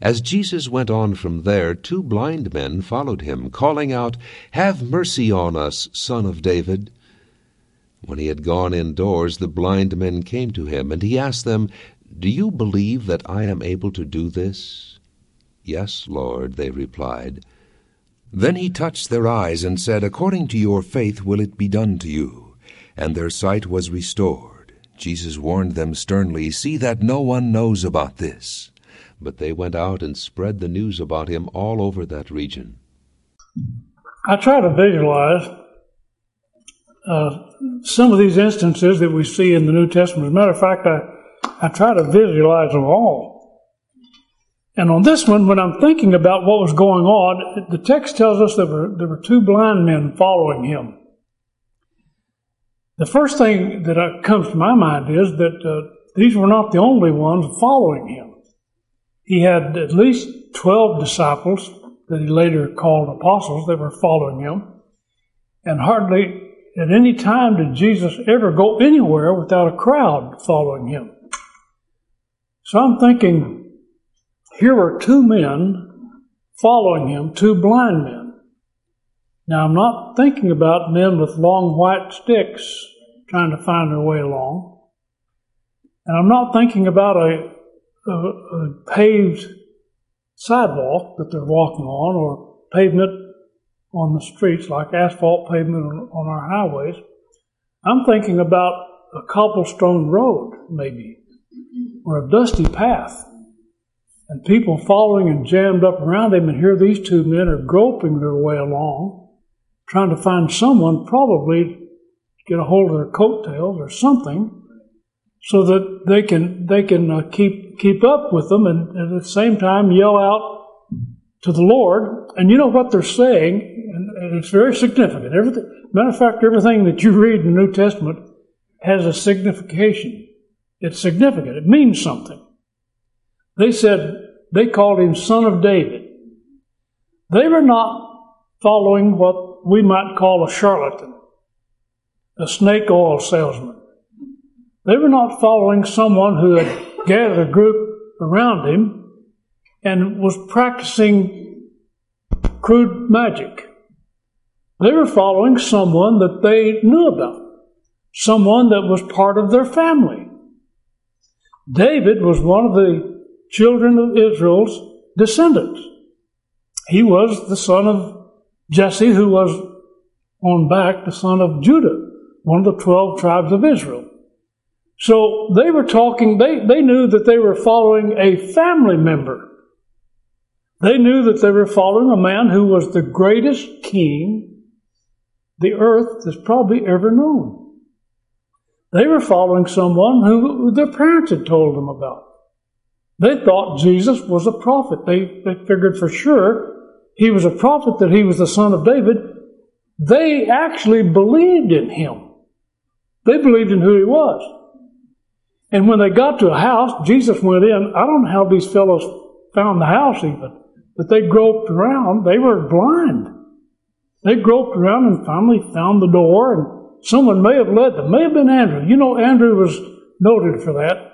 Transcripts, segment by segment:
As Jesus went on from there, two blind men followed him, calling out, Have mercy on us, Son of David. When he had gone indoors, the blind men came to him, and he asked them, Do you believe that I am able to do this? Yes, Lord, they replied. Then he touched their eyes and said, According to your faith will it be done to you. And their sight was restored. Jesus warned them sternly, See that no one knows about this. But they went out and spread the news about him all over that region. I try to visualize uh, some of these instances that we see in the New Testament. As a matter of fact, I, I try to visualize them all. And on this one, when I'm thinking about what was going on, the text tells us there were, there were two blind men following him. The first thing that comes to my mind is that uh, these were not the only ones following him. He had at least 12 disciples that he later called apostles that were following him. And hardly at any time did Jesus ever go anywhere without a crowd following him. So I'm thinking, here are two men following him, two blind men. Now I'm not thinking about men with long white sticks trying to find their way along. And I'm not thinking about a, a, paved sidewalk that they're walking on or pavement on the streets, like asphalt pavement on, on our highways. I'm thinking about a cobblestone road, maybe, or a dusty path, and people following and jammed up around them. and here these two men are groping their way along, trying to find someone, probably get a hold of their coattails or something, so that they can they can uh, keep keep up with them, and, and at the same time yell out to the Lord. And you know what they're saying and it's very significant. Everything, matter of fact, everything that you read in the New Testament has a signification. It's significant. It means something. They said they called him Son of David. They were not following what we might call a charlatan, a snake oil salesman. They were not following someone who had gathered a group around him and was practicing crude magic. They were following someone that they knew about, someone that was part of their family. David was one of the children of Israel's descendants. He was the son of Jesse, who was on back the son of Judah, one of the 12 tribes of Israel. So they were talking, they, they knew that they were following a family member. They knew that they were following a man who was the greatest king the earth has probably ever known. They were following someone who their parents had told them about. They thought Jesus was a prophet. They, they figured for sure he was a prophet, that he was the son of David. They actually believed in him. They believed in who he was. And when they got to a house, Jesus went in. I don't know how these fellows found the house even, but they groped around. They were blind. They groped around and finally found the door, and someone may have led them. May have been Andrew. You know, Andrew was noted for that,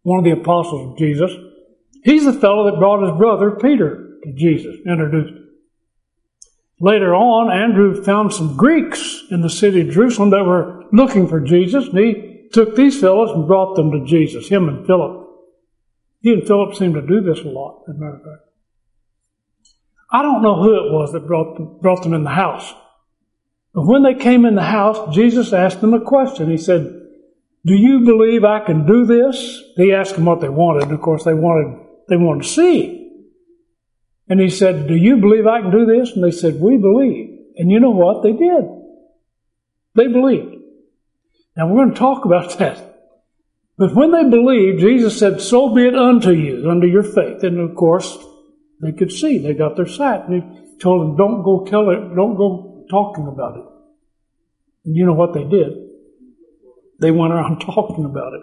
one of the apostles of Jesus. He's the fellow that brought his brother Peter to Jesus, introduced him. Later on, Andrew found some Greeks in the city of Jerusalem that were looking for Jesus, and he took these fellows and brought them to Jesus, him and Philip. He and Philip seemed to do this a lot, as a matter of fact. I don't know who it was that brought them, brought them in the house. But when they came in the house, Jesus asked them a question. He said, Do you believe I can do this? He asked them what they wanted. Of course, they wanted, they wanted to see. And he said, Do you believe I can do this? And they said, We believe. And you know what? They did. They believed. Now we're going to talk about that. But when they believed, Jesus said, So be it unto you, unto your faith. And of course, they could see. They got their sight. And he told them, don't go tell it, don't go talking about it. And you know what they did? They went around talking about it.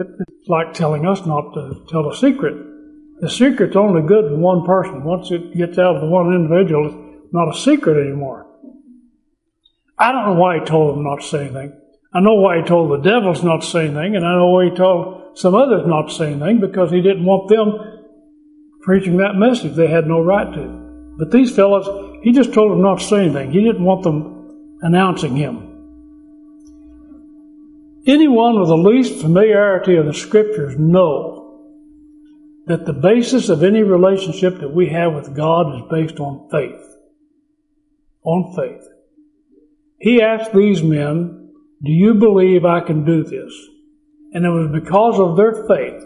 It's like telling us not to tell a secret. The secret's only good to one person. Once it gets out of the one individual, it's not a secret anymore. I don't know why he told them not to say anything. I know why he told the devils not to say anything, and I know why he told some others not to say anything, because he didn't want them preaching that message they had no right to. But these fellows, he just told them not to say anything. He didn't want them announcing him. Anyone with the least familiarity of the scriptures know that the basis of any relationship that we have with God is based on faith. On faith. He asked these men, Do you believe I can do this? And it was because of their faith.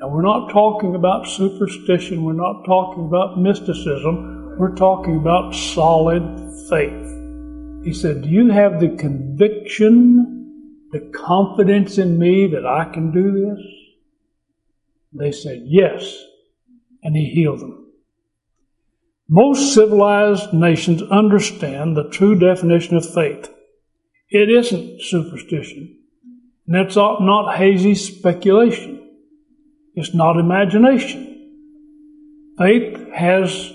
Now, we're not talking about superstition, we're not talking about mysticism, we're talking about solid faith. He said, Do you have the conviction, the confidence in me that I can do this? They said, Yes. And he healed them. Most civilized nations understand the true definition of faith. It isn't superstition. And it's not hazy speculation. It's not imagination. Faith has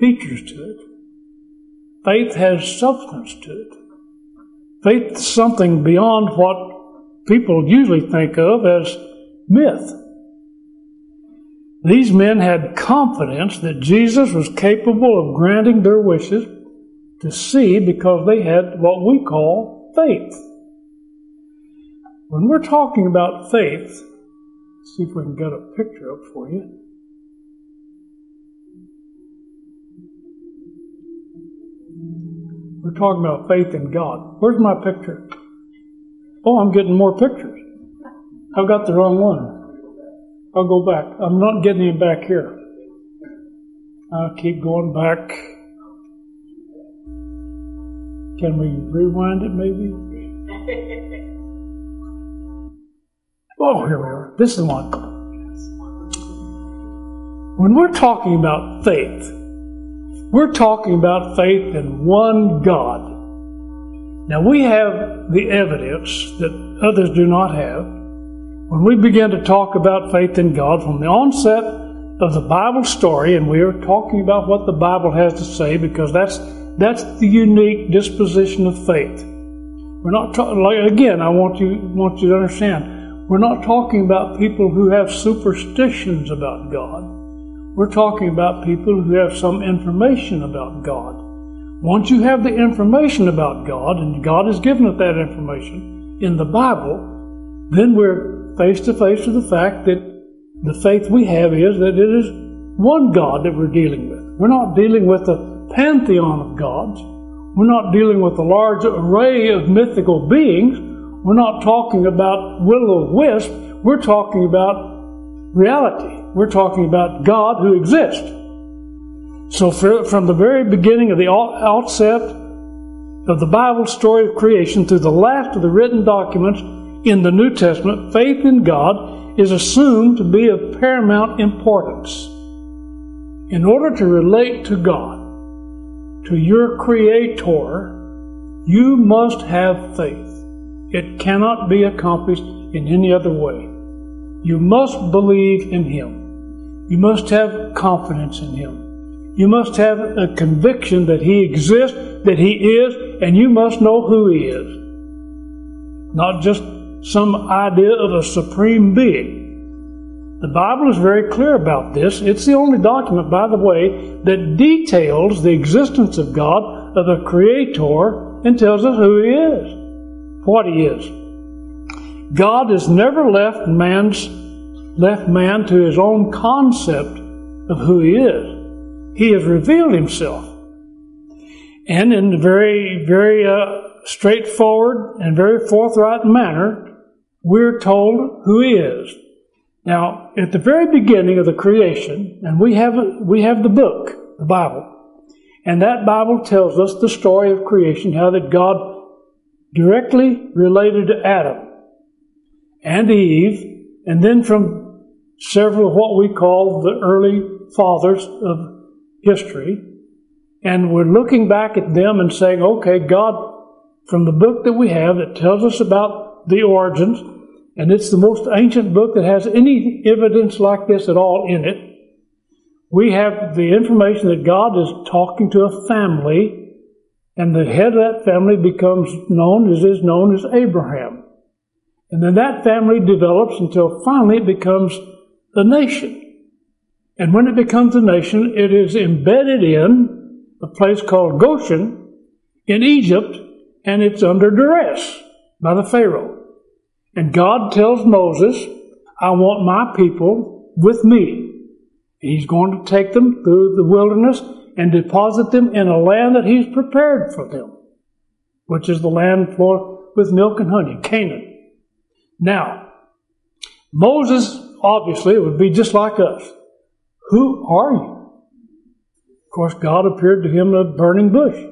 features to it. Faith has substance to it. Faith is something beyond what people usually think of as myth. These men had confidence that Jesus was capable of granting their wishes to see because they had what we call faith. When we're talking about faith, see if we can get a picture up for you. We're talking about faith in God. Where's my picture? Oh, I'm getting more pictures. I've got the wrong one. I'll go back. I'm not getting him back here. I'll keep going back. Can we rewind it maybe? Oh, here we are. This is the one. When we're talking about faith, we're talking about faith in one God. Now, we have the evidence that others do not have when we begin to talk about faith in God from the onset of the Bible story, and we are talking about what the Bible has to say because that's that's the unique disposition of faith. We're not talking like again. I want you want you to understand. We're not talking about people who have superstitions about God. We're talking about people who have some information about God. Once you have the information about God, and God has given us that information in the Bible, then we're face to face with the fact that the faith we have is that it is one God that we're dealing with. We're not dealing with a pantheon of gods. We're not dealing with a large array of mythical beings. We're not talking about will o wisp. We're talking about reality. We're talking about God who exists. So, from the very beginning of the outset of the Bible story of creation through the last of the written documents, in the New Testament, faith in God is assumed to be of paramount importance. In order to relate to God, to your Creator, you must have faith. It cannot be accomplished in any other way. You must believe in Him. You must have confidence in Him. You must have a conviction that He exists, that He is, and you must know who He is. Not just some idea of a supreme being. The Bible is very clear about this. It's the only document, by the way, that details the existence of God, of a creator, and tells us who He is, what He is. God has never left man's left man to his own concept of who he is. He has revealed himself. And in a very, very uh, straightforward and very forthright manner, we're told who He is. Now, at the very beginning of the creation, and we have, we have the book, the Bible, and that Bible tells us the story of creation, how that God directly related to Adam and Eve, and then from several of what we call the early fathers of history, and we're looking back at them and saying, okay, God, from the book that we have that tells us about the origins, and it's the most ancient book that has any evidence like this at all in it. We have the information that God is talking to a family, and the head of that family becomes known as is known as Abraham. And then that family develops until finally it becomes the nation. And when it becomes a nation, it is embedded in a place called Goshen in Egypt, and it's under duress by the Pharaoh. And God tells Moses, I want my people with me. He's going to take them through the wilderness and deposit them in a land that He's prepared for them, which is the land flowing with milk and honey, Canaan. Now, Moses, obviously, would be just like us. Who are you? Of course, God appeared to him in a burning bush.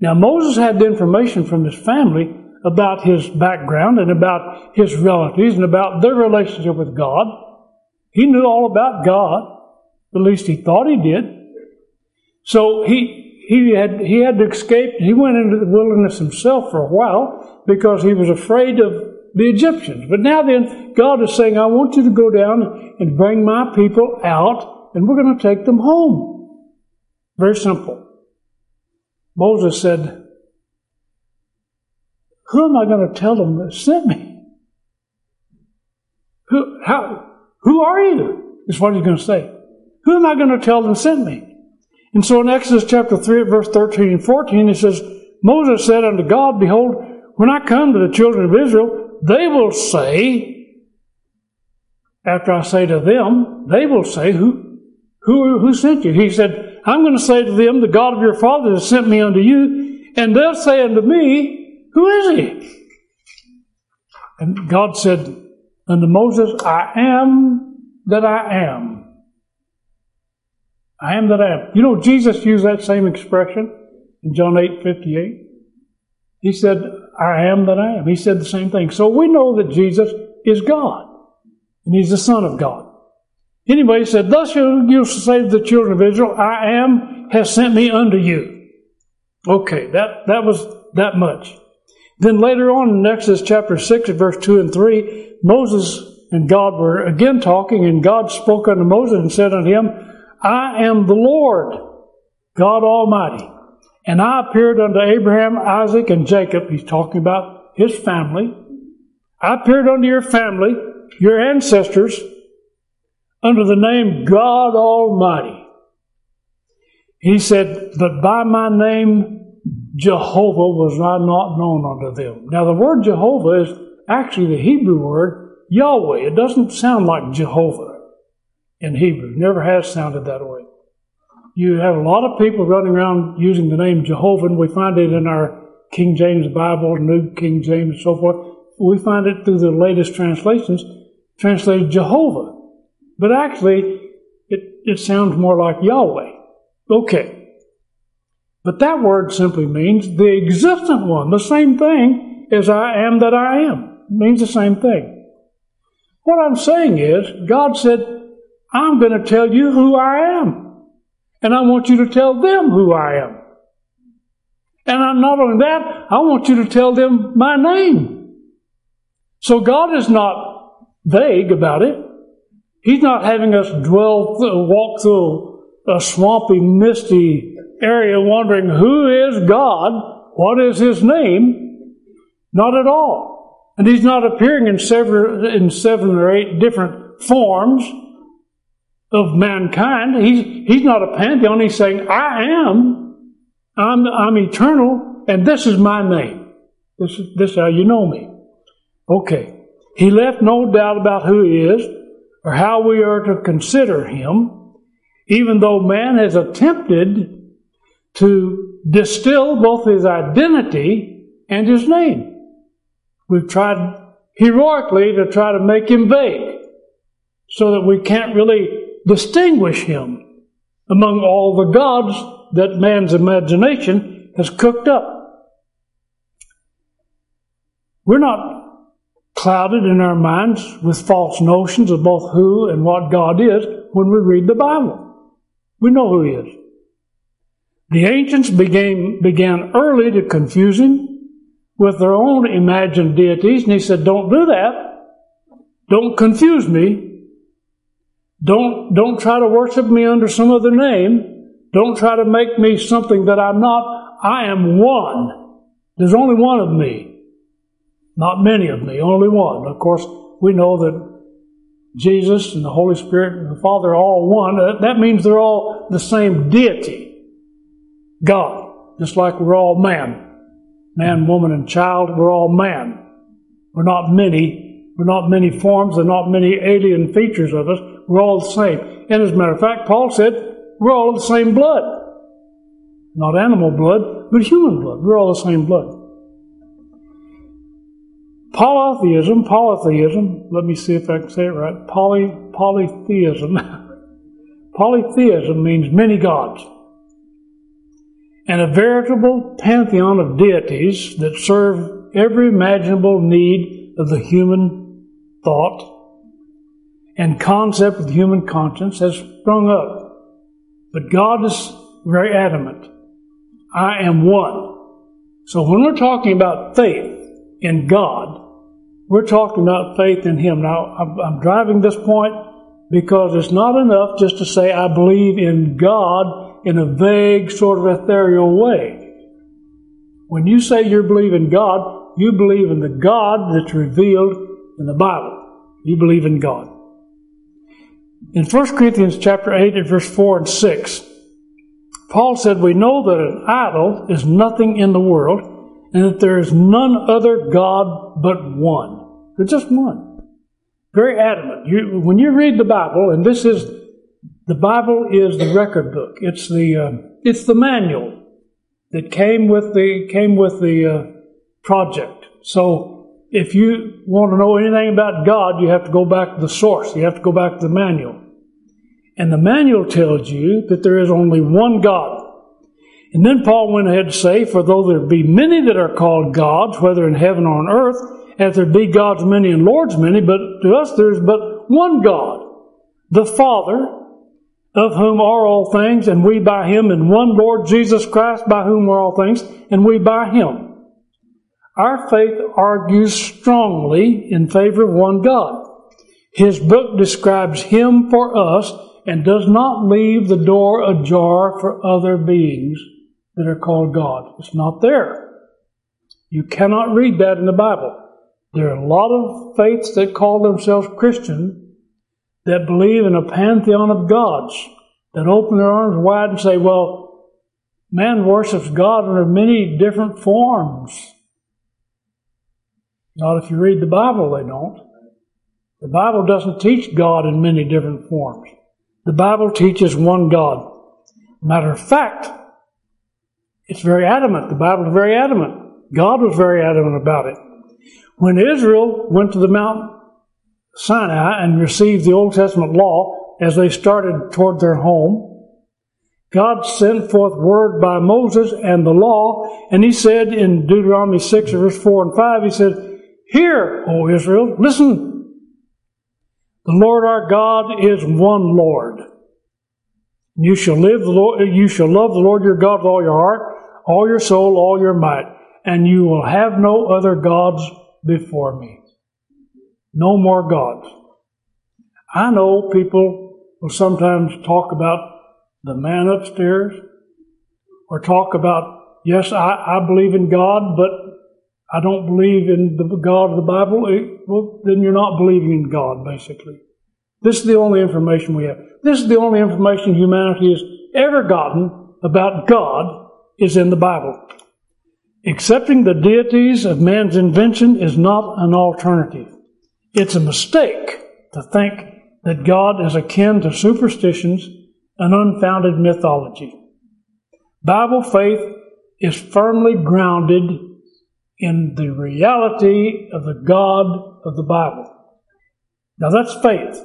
Now, Moses had the information from his family about his background and about his relatives and about their relationship with God. He knew all about God. At least he thought he did. So he, he had, he had to escape. He went into the wilderness himself for a while because he was afraid of the Egyptians. But now then, God is saying, I want you to go down and bring my people out and we're going to take them home. Very simple. Moses said, Who am I going to tell them that sent me? Who, how, who are you? Is what he's going to say. Who am I going to tell them sent me? And so in Exodus chapter 3, verse 13 and 14, it says, Moses said unto God, Behold, when I come to the children of Israel, they will say, after I say to them, they will say, Who, who, who sent you? He said, I'm going to say to them, The God of your fathers has sent me unto you, and they'll say unto me, Who is he? And God said unto Moses, I am that I am. I am that I am. You know, Jesus used that same expression in John 8 58. He said, I am that I am. He said the same thing. So we know that Jesus is God, and He's the Son of God. Anyway, he said, Thus you say to the children of Israel, I am has sent me unto you. Okay, that, that was that much. Then later on in Exodus chapter 6, verse 2 and 3, Moses and God were again talking, and God spoke unto Moses and said unto him, I am the Lord, God Almighty. And I appeared unto Abraham, Isaac, and Jacob. He's talking about his family. I appeared unto your family, your ancestors, under the name God Almighty. He said, But by my name Jehovah was not known unto them. Now, the word Jehovah is actually the Hebrew word Yahweh. It doesn't sound like Jehovah in Hebrew, it never has sounded that way. You have a lot of people running around using the name Jehovah, and we find it in our King James Bible, New King James, and so forth. We find it through the latest translations, translated Jehovah. But actually, it, it sounds more like Yahweh. Okay. But that word simply means the existent one, the same thing as I am that I am. It means the same thing. What I'm saying is, God said, I'm going to tell you who I am. And I want you to tell them who I am. And I'm not only that, I want you to tell them my name. So God is not vague about it. He's not having us dwell, walk through a swampy, misty area wondering who is God, what is His name. Not at all. And He's not appearing in seven, in seven or eight different forms of mankind. He's, he's not a pantheon. He's saying, I am. I'm, I'm eternal, and this is my name. This is, this is how you know me. Okay. He left no doubt about who he is or how we are to consider him, even though man has attempted to distill both his identity and his name. We've tried heroically to try to make him vague so that we can't really distinguish him among all the gods that man's imagination has cooked up. We're not clouded in our minds with false notions of both who and what God is when we read the Bible. We know who He is. The ancients began, began early to confuse Him with their own imagined deities, and He said, Don't do that. Don't confuse me. Don't, don't try to worship me under some other name. Don't try to make me something that I'm not. I am one. There's only one of me. Not many of me, only one. Of course, we know that Jesus and the Holy Spirit and the Father are all one. That means they're all the same deity. God. Just like we're all man. Man, woman, and child, we're all man. We're not many. We're not many forms. There are not many alien features of us. We're all the same. And as a matter of fact, Paul said, we're all of the same blood. Not animal blood, but human blood. We're all the same blood. Polytheism, polytheism, let me see if I can say it right. Poly, polytheism. polytheism means many gods. And a veritable pantheon of deities that serve every imaginable need of the human thought and concept of the human conscience has sprung up. But God is very adamant. I am one. So when we're talking about faith in God, we're talking about faith in Him. Now, I'm, I'm driving this point because it's not enough just to say, I believe in God in a vague, sort of ethereal way. When you say you believe in God, you believe in the God that's revealed in the Bible. You believe in God. In 1 Corinthians chapter 8 and verse 4 and 6, Paul said, We know that an idol is nothing in the world and that there is none other God but one. There's just one. Very adamant. You, when you read the Bible, and this is the Bible is the record book. It's the uh, it's the manual that came with the came with the uh, project. So if you want to know anything about God, you have to go back to the source. You have to go back to the manual. And the manual tells you that there is only one God. And then Paul went ahead to say, For though there be many that are called gods, whether in heaven or on earth, as there be gods many and lords many, but to us there is but one God, the Father, of whom are all things, and we by him, and one Lord Jesus Christ, by whom are all things, and we by him. Our faith argues strongly in favor of one God. His book describes him for us and does not leave the door ajar for other beings that are called God. It's not there. You cannot read that in the Bible. There are a lot of faiths that call themselves Christian that believe in a pantheon of gods, that open their arms wide and say, well, man worships God under many different forms. Not if you read the Bible, they don't. The Bible doesn't teach God in many different forms. The Bible teaches one God. Matter of fact, it's very adamant. The Bible is very adamant. God was very adamant about it. When Israel went to the Mount Sinai and received the Old Testament law as they started toward their home, God sent forth word by Moses and the law, and he said in Deuteronomy 6, verse 4 and 5, he said, Hear, O Israel, listen. The Lord our God is one Lord. You shall live the Lord, you shall love the Lord your God with all your heart, all your soul, all your might, and you will have no other gods before me. No more gods. I know people will sometimes talk about the man upstairs or talk about, yes, I, I believe in God, but I don't believe in the God of the Bible. It, well, then you're not believing in God, basically. This is the only information we have. This is the only information humanity has ever gotten about God is in the Bible. Accepting the deities of man's invention is not an alternative. It's a mistake to think that God is akin to superstitions and unfounded mythology. Bible faith is firmly grounded in the reality of the God of the Bible. Now that's faith.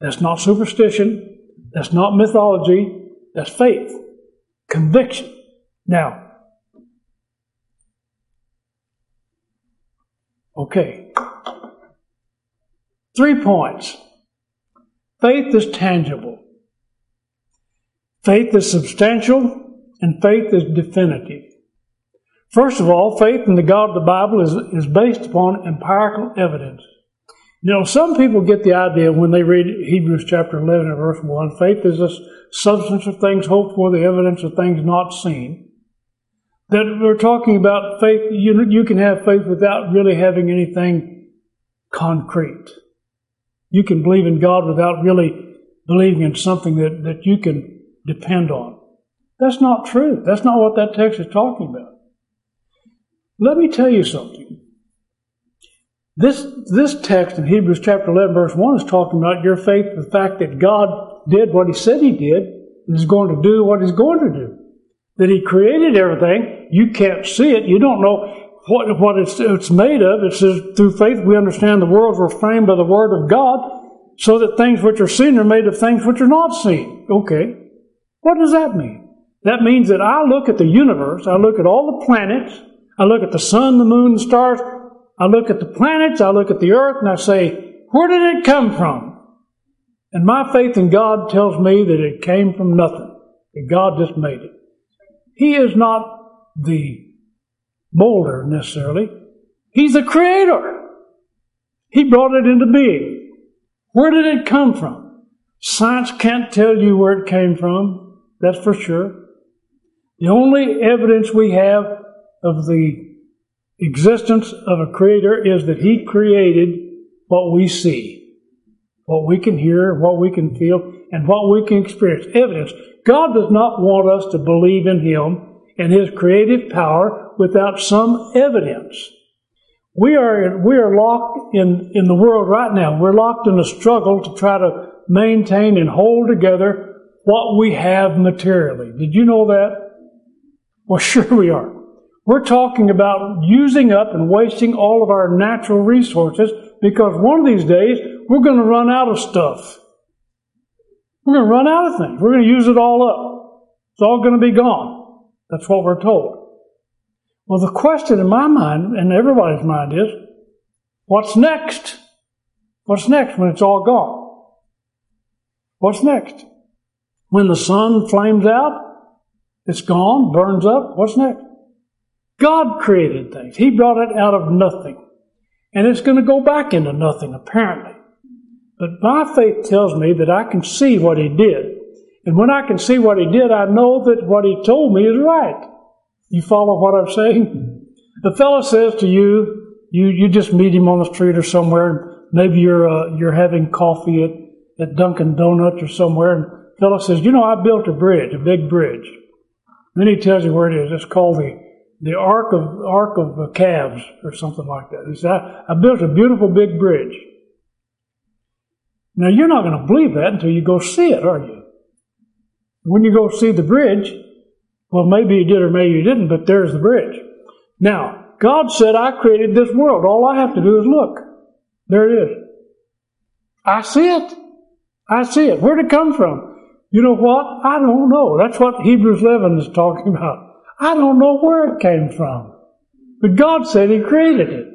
That's not superstition. That's not mythology. That's faith. Conviction. Now, Okay. Three points. Faith is tangible. Faith is substantial and faith is definitive. First of all, faith in the God of the Bible is, is based upon empirical evidence. You know, some people get the idea when they read Hebrews chapter 11 and verse 1, faith is the substance of things hoped for, the evidence of things not seen that we're talking about faith. You, you can have faith without really having anything concrete. You can believe in God without really believing in something that, that you can depend on. That's not true. That's not what that text is talking about. Let me tell you something. This, this text in Hebrews chapter 11 verse 1 is talking about your faith, the fact that God did what He said He did and is going to do what He's going to do. That He created everything. You can't see it. You don't know what, what it's, it's made of. It says, through faith we understand the worlds were framed by the Word of God, so that things which are seen are made of things which are not seen. Okay. What does that mean? That means that I look at the universe, I look at all the planets, I look at the sun, the moon, the stars, I look at the planets, I look at the earth, and I say, where did it come from? And my faith in God tells me that it came from nothing, that God just made it. He is not the molder necessarily, He's the creator. He brought it into being. Where did it come from? Science can't tell you where it came from, that's for sure. The only evidence we have of the existence of a creator is that he created what we see, what we can hear, what we can feel, and what we can experience. Evidence. God does not want us to believe in him and his creative power without some evidence. We are, we are locked in, in the world right now. We're locked in a struggle to try to maintain and hold together what we have materially. Did you know that? Well, sure we are. We're talking about using up and wasting all of our natural resources because one of these days we're going to run out of stuff. We're going to run out of things. We're going to use it all up. It's all going to be gone. That's what we're told. Well, the question in my mind and everybody's mind is, what's next? What's next when it's all gone? What's next? When the sun flames out, it's gone, burns up, what's next? God created things. He brought it out of nothing. And it's going to go back into nothing, apparently. But my faith tells me that I can see what He did. And when I can see what He did, I know that what He told me is right. You follow what I'm saying? The fellow says to you, you, you just meet him on the street or somewhere, and maybe you're, uh, you're having coffee at, at Dunkin' Donuts or somewhere, and the fellow says, you know, I built a bridge, a big bridge. then he tells you where it is. It's called the the Ark of Ark of Calves or something like that. He said, I, I built a beautiful big bridge. Now you're not going to believe that until you go see it, are you? When you go see the bridge, well, maybe you did or maybe you didn't, but there's the bridge. Now, God said, I created this world. All I have to do is look. There it is. I see it. I see it. Where'd it come from? You know what? I don't know. That's what Hebrews 11 is talking about. I don't know where it came from. But God said He created it.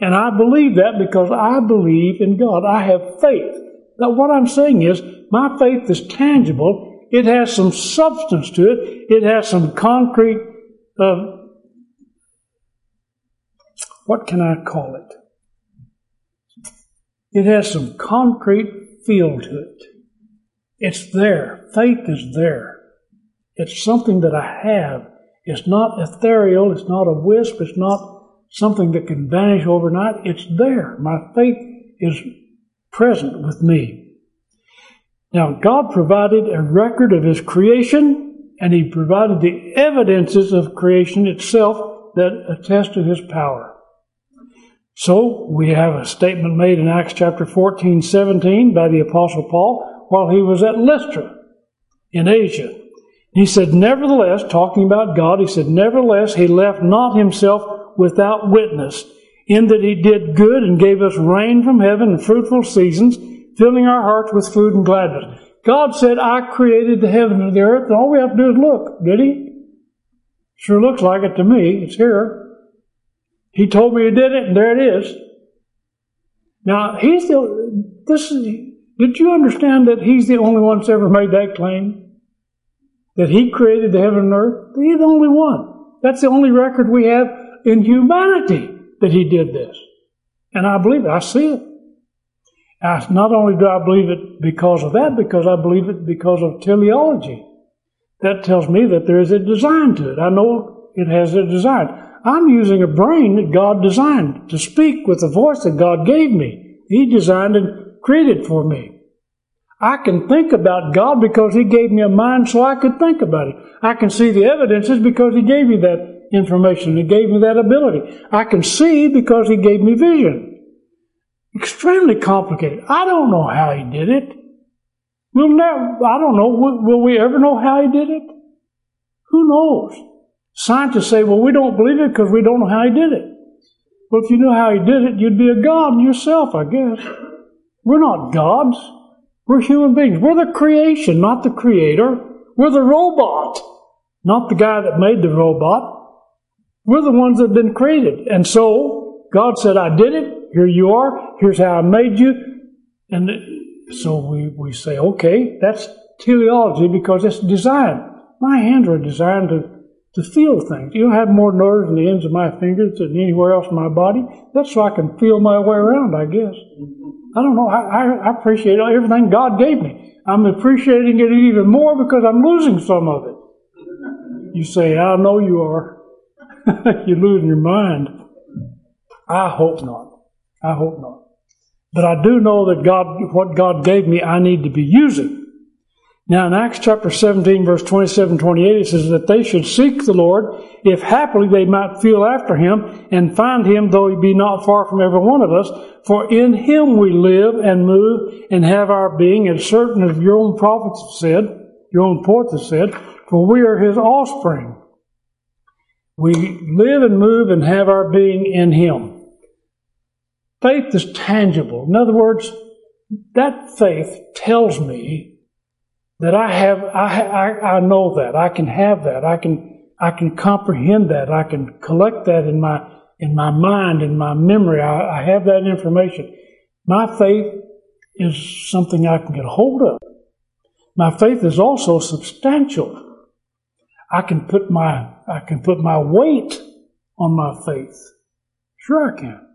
And I believe that because I believe in God. I have faith. Now, what I'm saying is, my faith is tangible. It has some substance to it. It has some concrete, uh, what can I call it? It has some concrete feel to it. It's there. Faith is there. It's something that I have. It's not ethereal. It's not a wisp. It's not something that can vanish overnight. It's there. My faith is present with me. Now, God provided a record of His creation, and He provided the evidences of creation itself that attest to His power. So, we have a statement made in Acts chapter 14, 17 by the Apostle Paul while he was at Lystra in Asia. He said, Nevertheless, talking about God, he said, Nevertheless, he left not himself without witness, in that he did good and gave us rain from heaven and fruitful seasons, filling our hearts with food and gladness. God said, I created the heaven and the earth, and all we have to do is look. Did he? Sure looks like it to me. It's here. He told me he did it, and there it is. Now, he's the, this is, did you understand that he's the only one that's ever made that claim? that He created the heaven and earth? He's the only one. That's the only record we have in humanity that He did this. And I believe it. I see it. Not only do I believe it because of that, because I believe it because of teleology. That tells me that there is a design to it. I know it has a design. I'm using a brain that God designed to speak with the voice that God gave me. He designed and created for me. I can think about God because He gave me a mind so I could think about it. I can see the evidences because He gave me that information. He gave me that ability. I can see because He gave me vision. Extremely complicated. I don't know how He did it. We'll never, I don't know, will, we ever know how He did it? Who knows? Scientists say, well, we don't believe it because we don't know how He did it. Well, if you knew how He did it, you'd be a God yourself, I guess. We're not gods. We're human beings. We're the creation, not the creator. We're the robot, not the guy that made the robot. We're the ones that have been created. And so God said, I did it. Here you are. Here's how I made you. And so we, we say, okay, that's teleology because it's designed. My hands are designed to, to feel things. You don't have more nerves in the ends of my fingers than anywhere else in my body. That's so I can feel my way around, I guess. I don't know. I, I appreciate everything God gave me. I'm appreciating it even more because I'm losing some of it. You say, I know you are. You're losing your mind. I hope not. I hope not. But I do know that God, what God gave me, I need to be using. Now in Acts chapter 17 verse 27, 28, it says that they should seek the Lord, if happily they might feel after him, and find him, though he be not far from every one of us. For in him we live and move and have our being, as certain of your own prophets have said, your own poets have said, for we are his offspring. We live and move and have our being in him. Faith is tangible. In other words, that faith tells me that I have, I, I, I know that. I can have that. I can, I can comprehend that. I can collect that in my, in my mind, in my memory. I, I have that information. My faith is something I can get a hold of. My faith is also substantial. I can put my, I can put my weight on my faith. Sure I can.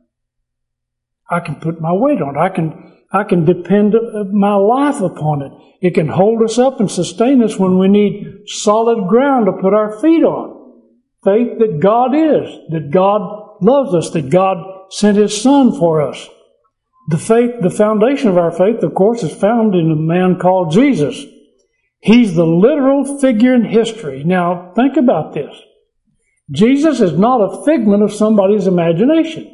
I can put my weight on it. I can, I can depend uh, my life upon it. It can hold us up and sustain us when we need solid ground to put our feet on. Faith that God is, that God loves us, that God sent His Son for us. The faith, the foundation of our faith, of course, is found in a man called Jesus. He's the literal figure in history. Now, think about this. Jesus is not a figment of somebody's imagination.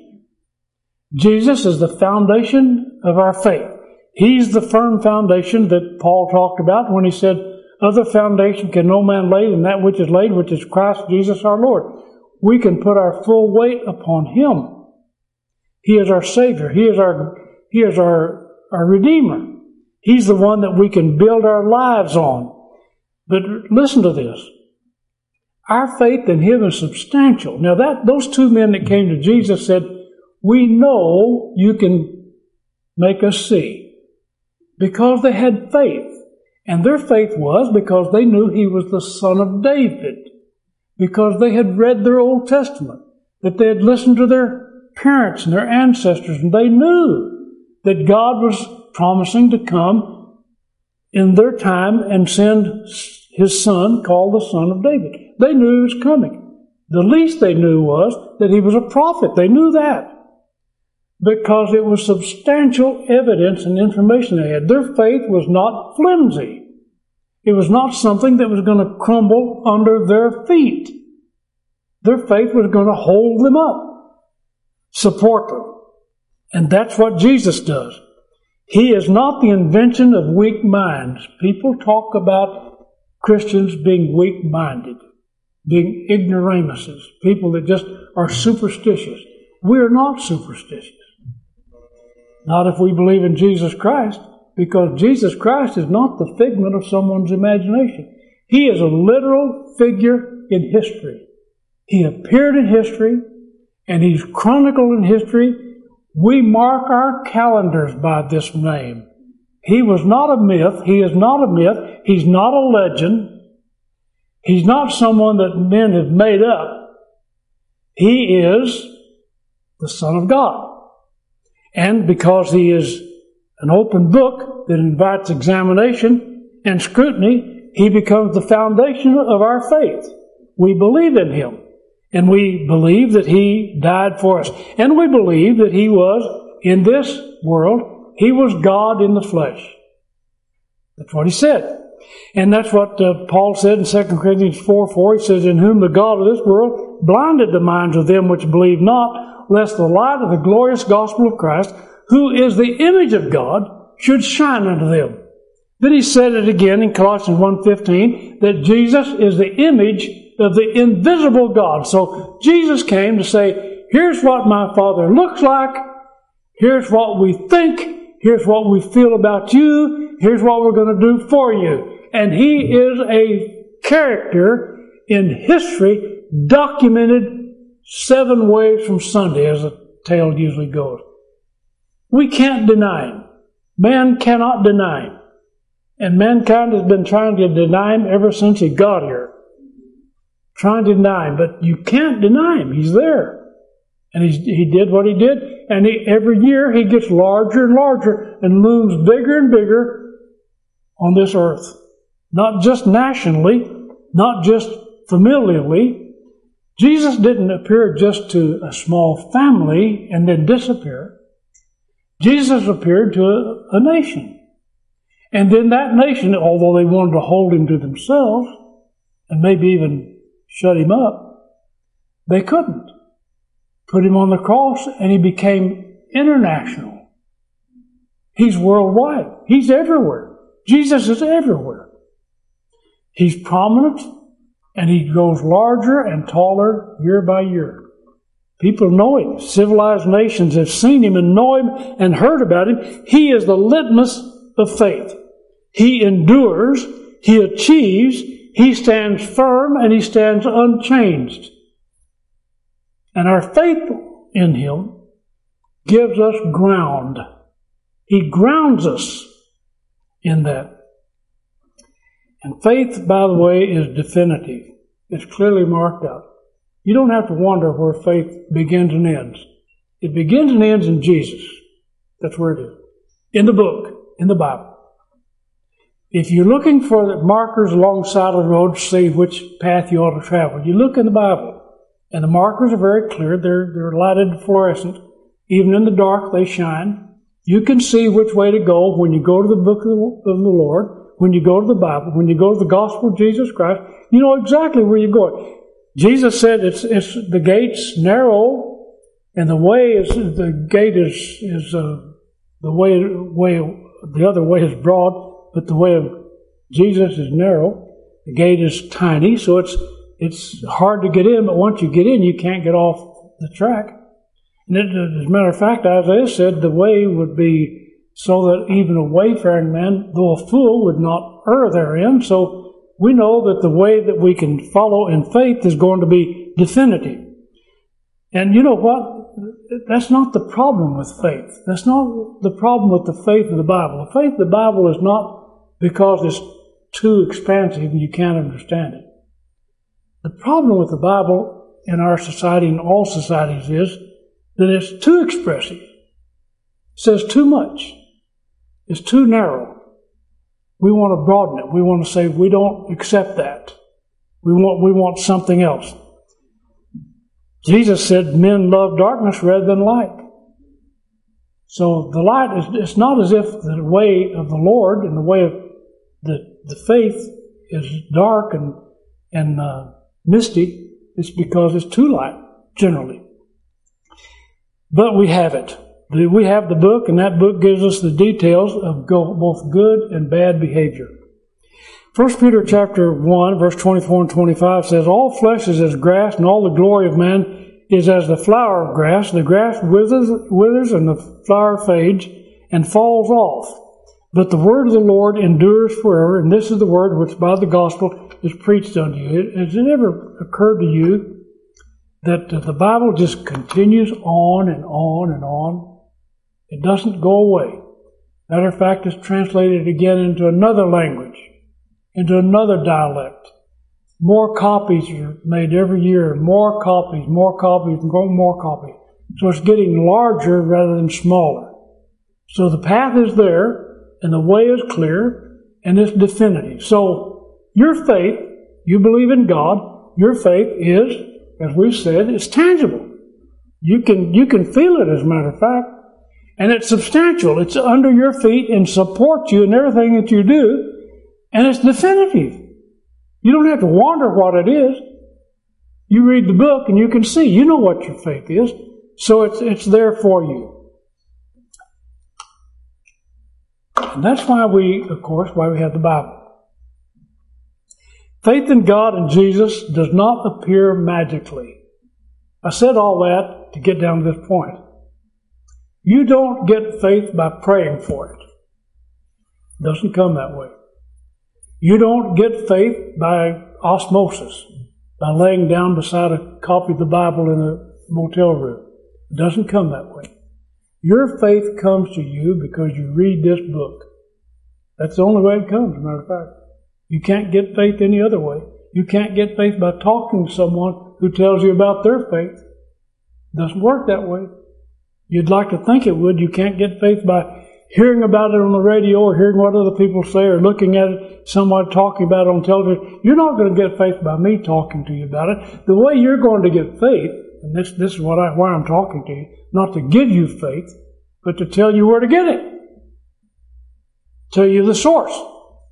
Jesus is the foundation of our faith. He's the firm foundation that Paul talked about when he said, Other foundation can no man lay than that which is laid, which is Christ Jesus our Lord. We can put our full weight upon Him. He is our Savior. He is our, He is our, our Redeemer. He's the one that we can build our lives on. But listen to this. Our faith in Him is substantial. Now that, those two men that came to Jesus said, we know you can make us see. Because they had faith. And their faith was because they knew he was the son of David. Because they had read their Old Testament. That they had listened to their parents and their ancestors. And they knew that God was promising to come in their time and send his son called the son of David. They knew he was coming. The least they knew was that he was a prophet. They knew that because it was substantial evidence and information they had. Their faith was not flimsy. It was not something that was going to crumble under their feet. Their faith was going to hold them up, support them. And that's what Jesus does. He is not the invention of weak minds. People talk about Christians being weak minded, being ignoramuses, people that just are superstitious. We are not superstitious. Not if we believe in Jesus Christ, because Jesus Christ is not the figment of someone's imagination. He is a literal figure in history. He appeared in history, and he's chronicled in history. We mark our calendars by this name. He was not a myth. He is not a myth. He's not a legend. He's not someone that men have made up. He is the Son of God. And because he is an open book that invites examination and scrutiny, he becomes the foundation of our faith. We believe in him. And we believe that he died for us. And we believe that he was in this world He was God in the flesh. That's what he said. And that's what uh, Paul said in 2 Corinthians 4 4. He says, In whom the God of this world blinded the minds of them which believe not, lest the light of the glorious gospel of Christ, who is the image of God, should shine unto them. Then he said it again in Colossians 1.15 that Jesus is the image of the invisible God. So Jesus came to say, here's what my Father looks like, here's what we think, here's what we feel about you, here's what we're going to do for you. And he is a character in history documented seven ways from Sunday, as the tale usually goes. We can't deny him. Man cannot deny him. And mankind has been trying to deny him ever since he got here. Trying to deny him, but you can't deny him. He's there. And he's, he did what he did, and he, every year he gets larger and larger and looms bigger and bigger on this earth. Not just nationally, not just familially. Jesus didn't appear just to a small family and then disappear. Jesus appeared to a, a nation. And then that nation, although they wanted to hold him to themselves and maybe even shut him up, they couldn't. Put him on the cross and he became international. He's worldwide. He's everywhere. Jesus is everywhere. He's prominent and he grows larger and taller year by year. People know him. Civilized nations have seen him and know him and heard about him. He is the litmus of faith. He endures, he achieves, he stands firm, and he stands unchanged. And our faith in him gives us ground. He grounds us in that. And faith, by the way, is definitive. It's clearly marked out. You don't have to wonder where faith begins and ends. It begins and ends in Jesus. That's where it is. In the book, in the Bible. If you're looking for the markers along the side of the road to see which path you ought to travel, you look in the Bible, and the markers are very clear. They're, they're lighted fluorescent. Even in the dark, they shine. You can see which way to go when you go to the book of the, of the Lord, when you go to the Bible, when you go to the gospel of Jesus Christ. You know exactly where you're going. Jesus said it's, it's the gate's narrow, and the way is the gate is is uh, the way way the other way is broad but the way of Jesus is narrow. The gate is tiny, so it's it's hard to get in. But once you get in, you can't get off the track. And it, as a matter of fact, Isaiah said the way would be so that even a wayfaring man, though a fool, would not err therein. So we know that the way that we can follow in faith is going to be definitive. And you know what? That's not the problem with faith. That's not the problem with the faith of the Bible. The faith of the Bible is not because it's too expansive and you can't understand it. The problem with the Bible in our society and all societies is that it's too expressive. It says too much. It's too narrow. We want to broaden it. We want to say we don't accept that. We want, we want something else. Jesus said men love darkness rather than light. So the light is, it's not as if the way of the Lord and the way of the, the faith is dark and, and uh, misty, it's because it's too light, generally. But we have it. We have the book, and that book gives us the details of both good and bad behavior. 1 Peter chapter 1, verse 24 and 25 says, All flesh is as grass, and all the glory of man is as the flower of grass. The grass withers, withers and the flower fades and falls off. But the word of the Lord endures forever, and this is the word which by the gospel is preached unto you. Has it ever occurred to you that the Bible just continues on and on and on? It doesn't go away. Matter of fact, it's translated again into another language, into another dialect. More copies are made every year, more copies, more copies, more copies. So it's getting larger rather than smaller. So the path is there, and the way is clear and it's definitive. So your faith, you believe in God, your faith is, as we've said, it's tangible. You can you can feel it as a matter of fact. And it's substantial. It's under your feet and supports you in everything that you do. And it's definitive. You don't have to wonder what it is. You read the book and you can see. You know what your faith is. So it's, it's there for you. And that's why we, of course, why we have the Bible. Faith in God and Jesus does not appear magically. I said all that to get down to this point. You don't get faith by praying for it. It doesn't come that way. You don't get faith by osmosis, by laying down beside a copy of the Bible in a motel room. It doesn't come that way. Your faith comes to you because you read this book. That's the only way it comes, as a matter of fact. You can't get faith any other way. You can't get faith by talking to someone who tells you about their faith. It doesn't work that way. You'd like to think it would. You can't get faith by hearing about it on the radio or hearing what other people say or looking at it, someone talking about it on television. You're not going to get faith by me talking to you about it. The way you're going to get faith, and this, this is what I, why I'm talking to you, not to give you faith, but to tell you where to get it. Tell you the source.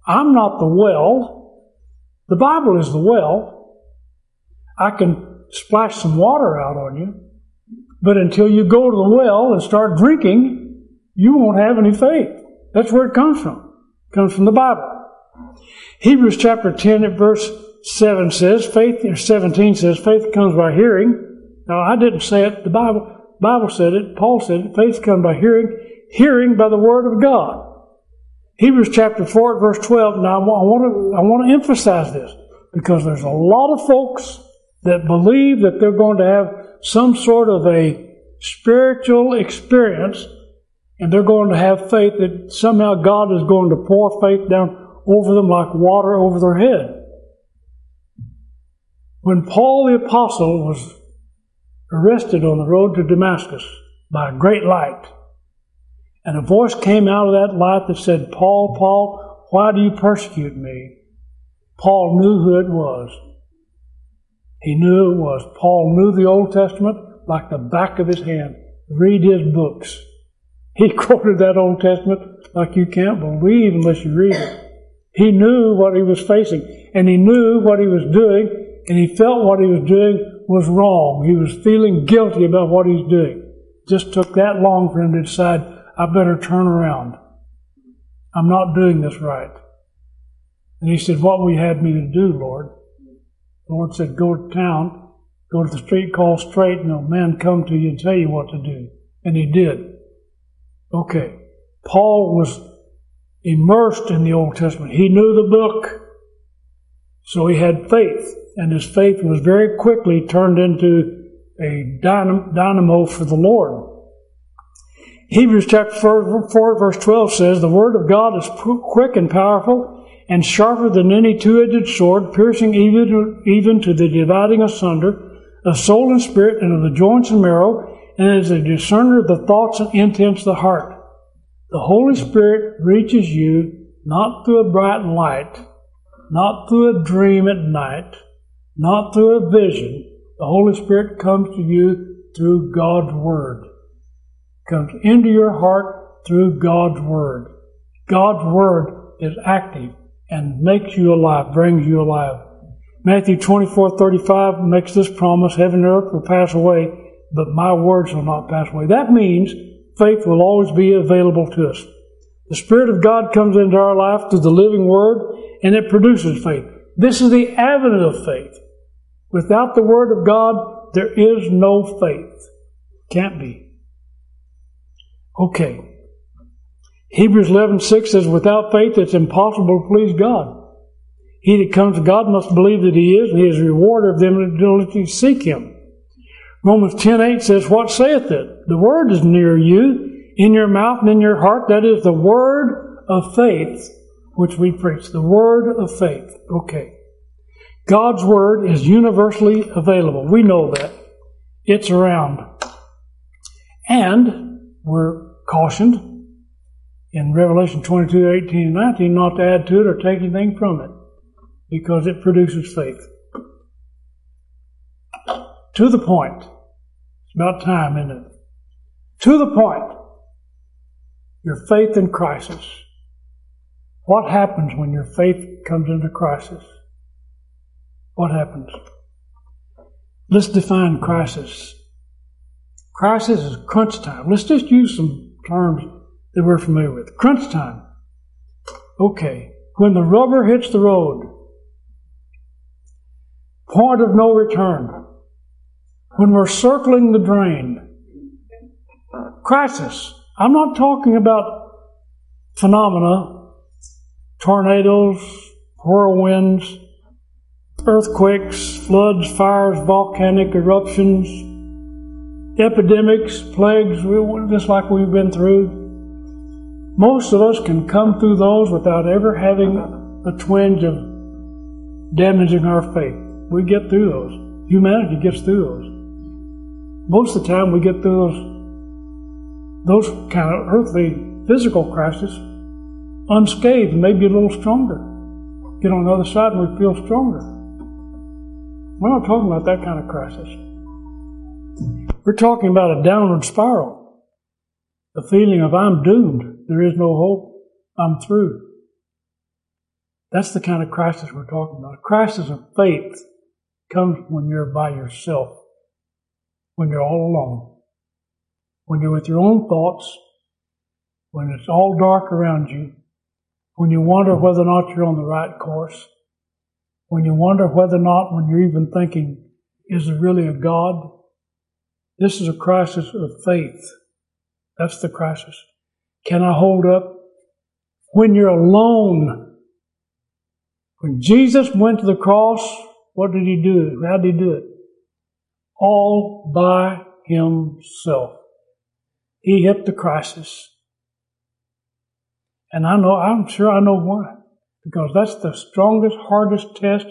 I'm not the well. The Bible is the well. I can splash some water out on you, but until you go to the well and start drinking, you won't have any faith. That's where it comes from. It comes from the Bible. Hebrews chapter 10 at verse 7 says, faith, or 17 says, faith comes by hearing. Now, I didn't say it. The Bible, Bible said it. Paul said it. Faith comes by hearing, hearing by the word of God. Hebrews chapter 4 verse 12. Now, I want to, I want to emphasize this because there's a lot of folks that believe that they're going to have some sort of a spiritual experience and they're going to have faith that somehow God is going to pour faith down over them like water over their head. When Paul the Apostle was arrested on the road to Damascus by a great light, and a voice came out of that light that said, Paul, Paul, why do you persecute me? Paul knew who it was. He knew it was. Paul knew the Old Testament like the back of his hand. Read his books. He quoted that Old Testament like you can't believe unless you read it. He knew what he was facing, and he knew what he was doing, and he felt what he was doing was wrong. He was feeling guilty about what he's doing. Just took that long for him to decide, I better turn around. I'm not doing this right. And he said, What will you have me to do, Lord? The Lord said, Go to town, go to the street called Straight, and a man come to you and tell you what to do. And he did. Okay. Paul was immersed in the Old Testament. He knew the book. So he had faith. And his faith was very quickly turned into a dynamo for the Lord. Hebrews chapter 4, 4, verse 12 says, The word of God is quick and powerful and sharper than any two-edged sword, piercing even to, even to the dividing asunder of soul and spirit and of the joints and marrow, and is a discerner of the thoughts and intents of the heart. The Holy Spirit reaches you not through a bright light, not through a dream at night, not through a vision. The Holy Spirit comes to you through God's Word. Comes into your heart through God's Word. God's Word is active and makes you alive, brings you alive. Matthew 24, 35 makes this promise, heaven and earth will pass away, but my words will not pass away. That means faith will always be available to us. The Spirit of God comes into our life through the living Word, and it produces faith. This is the avenue of faith. Without the Word of God, there is no faith. Can't be. Okay. Hebrews 11, 6 says, Without faith, it's impossible to please God. He that comes to God must believe that He is, and He is a rewarder of them that diligently seek Him. Romans 10:8 says, What saith it? The word is near you, in your mouth and in your heart. That is the word of faith which we preach. The word of faith. Okay. God's word is universally available. We know that. It's around. And we're cautioned in Revelation 22, 18, and 19 not to add to it or take anything from it because it produces faith. To the point. It's about time, isn't it? To the point. your faith in crisis. What happens when your faith comes into crisis? What happens? Let's define crisis. Crisis is crunch time. Let's just use some terms that we're familiar with. Crunch time. Okay. When the rubber hits the road, point of no return. When we're circling the drain, crisis. I'm not talking about phenomena, tornadoes, whirlwinds, earthquakes, floods, fires, volcanic eruptions, epidemics, plagues, just like we've been through. Most of us can come through those without ever having a twinge of damaging our faith. We get through those. Humanity gets through those. Most of the time, we get through those, those kind of earthly physical crises unscathed, maybe a little stronger. Get on the other side and we feel stronger. We're not talking about that kind of crisis. We're talking about a downward spiral. The feeling of I'm doomed. There is no hope. I'm through. That's the kind of crisis we're talking about. A crisis of faith comes when you're by yourself, when you're all alone, when you're with your own thoughts, when it's all dark around you, when you wonder whether or not you're on the right course, when you wonder whether or not, when you're even thinking, is there really a God? This is a crisis of faith. That's the crisis. Can I hold up? When you're alone, when Jesus went to the cross, what did he do? How did he do it? All by himself. He hit the crisis. And I know, I'm sure I know why because that's the strongest, hardest test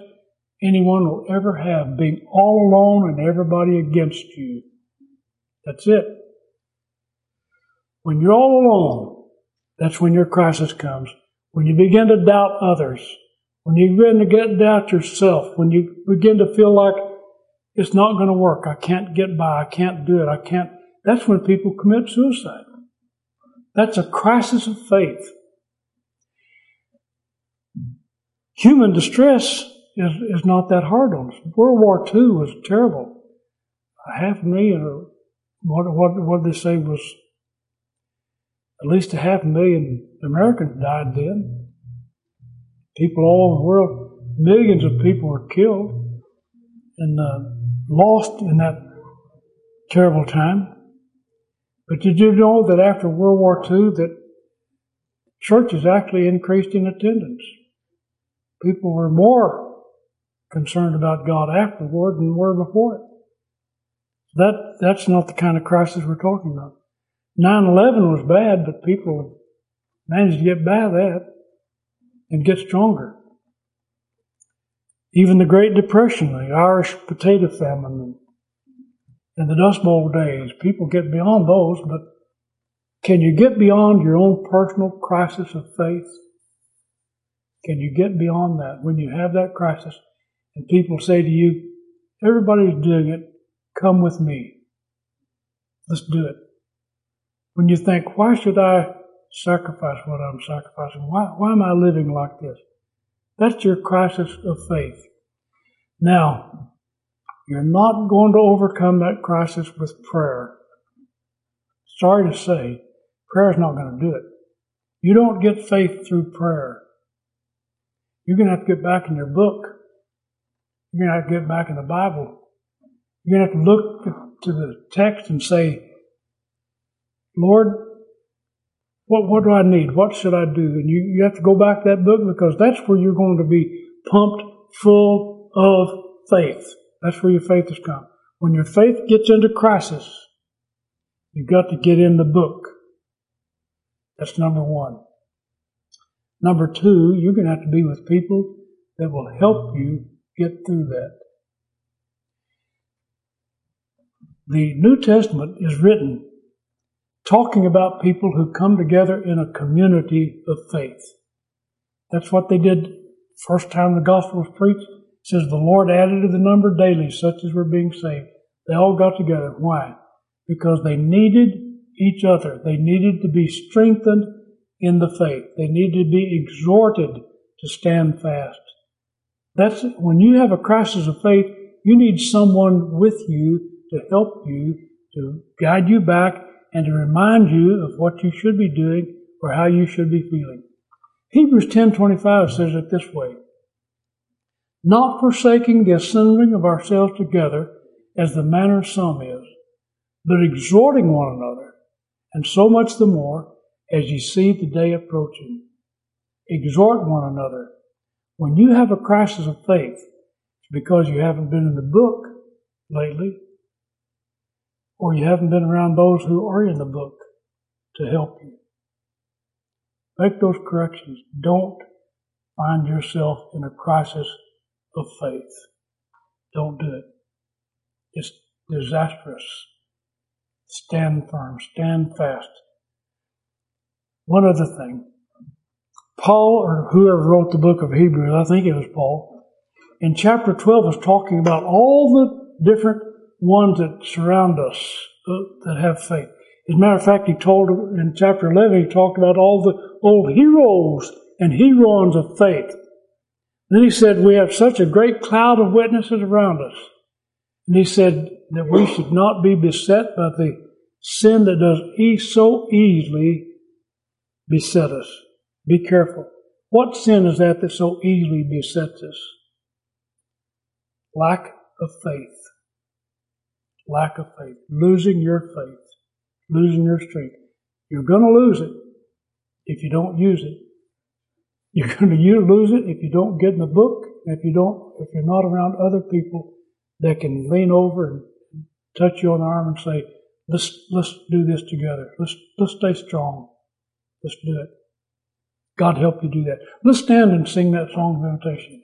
anyone will ever have, being all alone and everybody against you. That's it. When you're all alone, that's when your crisis comes. When you begin to doubt others, when you begin to get doubt yourself, when you begin to feel like it's not going to work, I can't get by, I can't do it, I can't, that's when people commit suicide. That's a crisis of faith. human distress is, is not that hard on us. World War II was terrible. A half million, or what, what, what did they say was at least a half a million Americans died then. People all over the world, millions of people were killed and uh, lost in that terrible time. But did you know that after World War II that churches actually increased in attendance? people were more concerned about God afterward than were before it. That, that's not the kind of crisis we're talking about. 9-11 was bad, but people managed to get by that and get stronger. Even the Great Depression, the Irish potato famine, and the Dust Bowl days, people get beyond those, but can you get beyond your own personal crisis of faith? Can you get beyond that when you have that crisis and people say to you, everybody's doing it, come with me. Let's do it. When you think, why should I sacrifice what I'm sacrificing? Why, why am I living like this? That's your crisis of faith. Now, you're not going to overcome that crisis with prayer. Sorry to say, prayer is not going to do it. You don't get faith through prayer. You're going to have to get back in your book. You're going to have to get back in the Bible. You're going to have to look to the text and say, Lord, what, what do I need? What should I do? And you, you have to go back to that book because that's where you're going to be pumped full of faith. That's where your faith has come. When your faith gets into crisis, you've got to get in the book. That's number one. Number two, you're going to have to be with people that will help you get through that. The New Testament is written talking about people who come together in a community of faith. That's what they did first time the gospel was preached. It says the Lord added to the number daily such as were being saved. They all got together. Why? Because they needed each other. They needed to be strengthened in the faith. They needed to be exhorted to stand fast. That's when you have a crisis of faith, you need someone with you to help you, to guide you back, and to remind you of what you should be doing or how you should be feeling. Hebrews 10:25 says it this way: Not forsaking the assembling of ourselves together, as the manner of some is, but exhorting one another, and so much the more as ye see the day approaching. Exhort one another. When you have a crisis of faith, it's because you haven't been in the book lately, or you haven't been around those who are in the book to help you. Make those corrections. Don't find yourself in a crisis of faith. Don't do it. It's disastrous. Stand firm. Stand fast. One other thing. Paul, or whoever wrote the book of Hebrews, I think it was Paul, in chapter 12 was talking about all the different ones that surround us uh, that have faith. As a matter of fact, he told in chapter 11, he talked about all the old heroes and heroines of faith. Then he said, We have such a great cloud of witnesses around us. And he said that we should not be beset by the sin that does e- so easily beset us. Be careful. What sin is that that so easily besets us? Lack of faith. Lack of faith. Losing your faith. Losing your strength. You're going to lose it if you don't use it. You're going to lose it if you don't get in the book, if you don't, if you're not around other people that can lean over and touch you on the arm and say, let's, let's do this together. Let's, let's stay strong. Let's do it. God help you do that. Let's stand and sing that song of invitation.